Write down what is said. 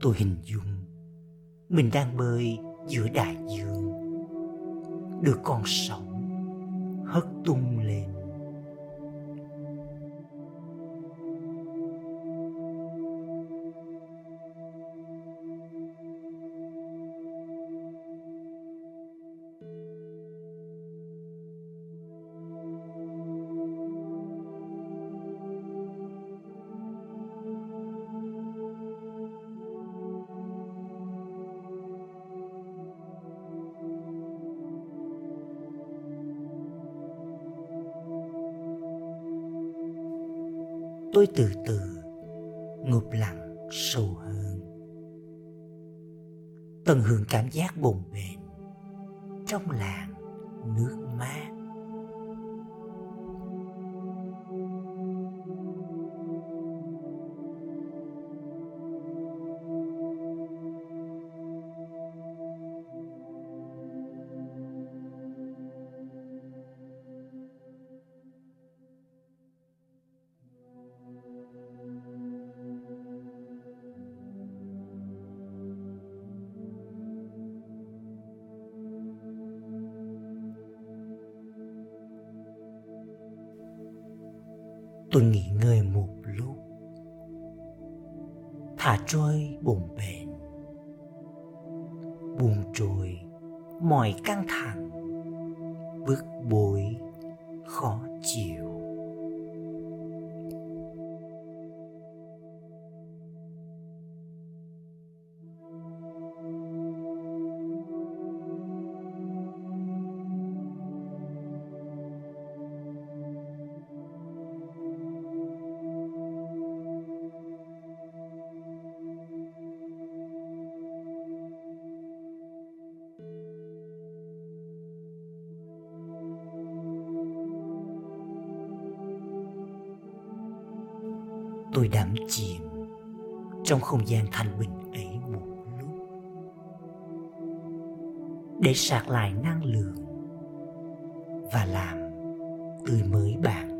tôi hình dung mình đang bơi giữa đại dương. Được con sóng hất tung tôi từ từ, ngụp lặng sâu hơn. Tận hưởng cảm giác bồn bềnh trong làng nước mát. Tôi nghỉ ngơi một lúc. Thả trôi bồn bền. Buồn trôi mọi căng thẳng. Bức bối khó chịu. Tôi đắm chìm trong không gian thanh bình ấy một lúc. Để sạc lại năng lượng và làm tươi mới bản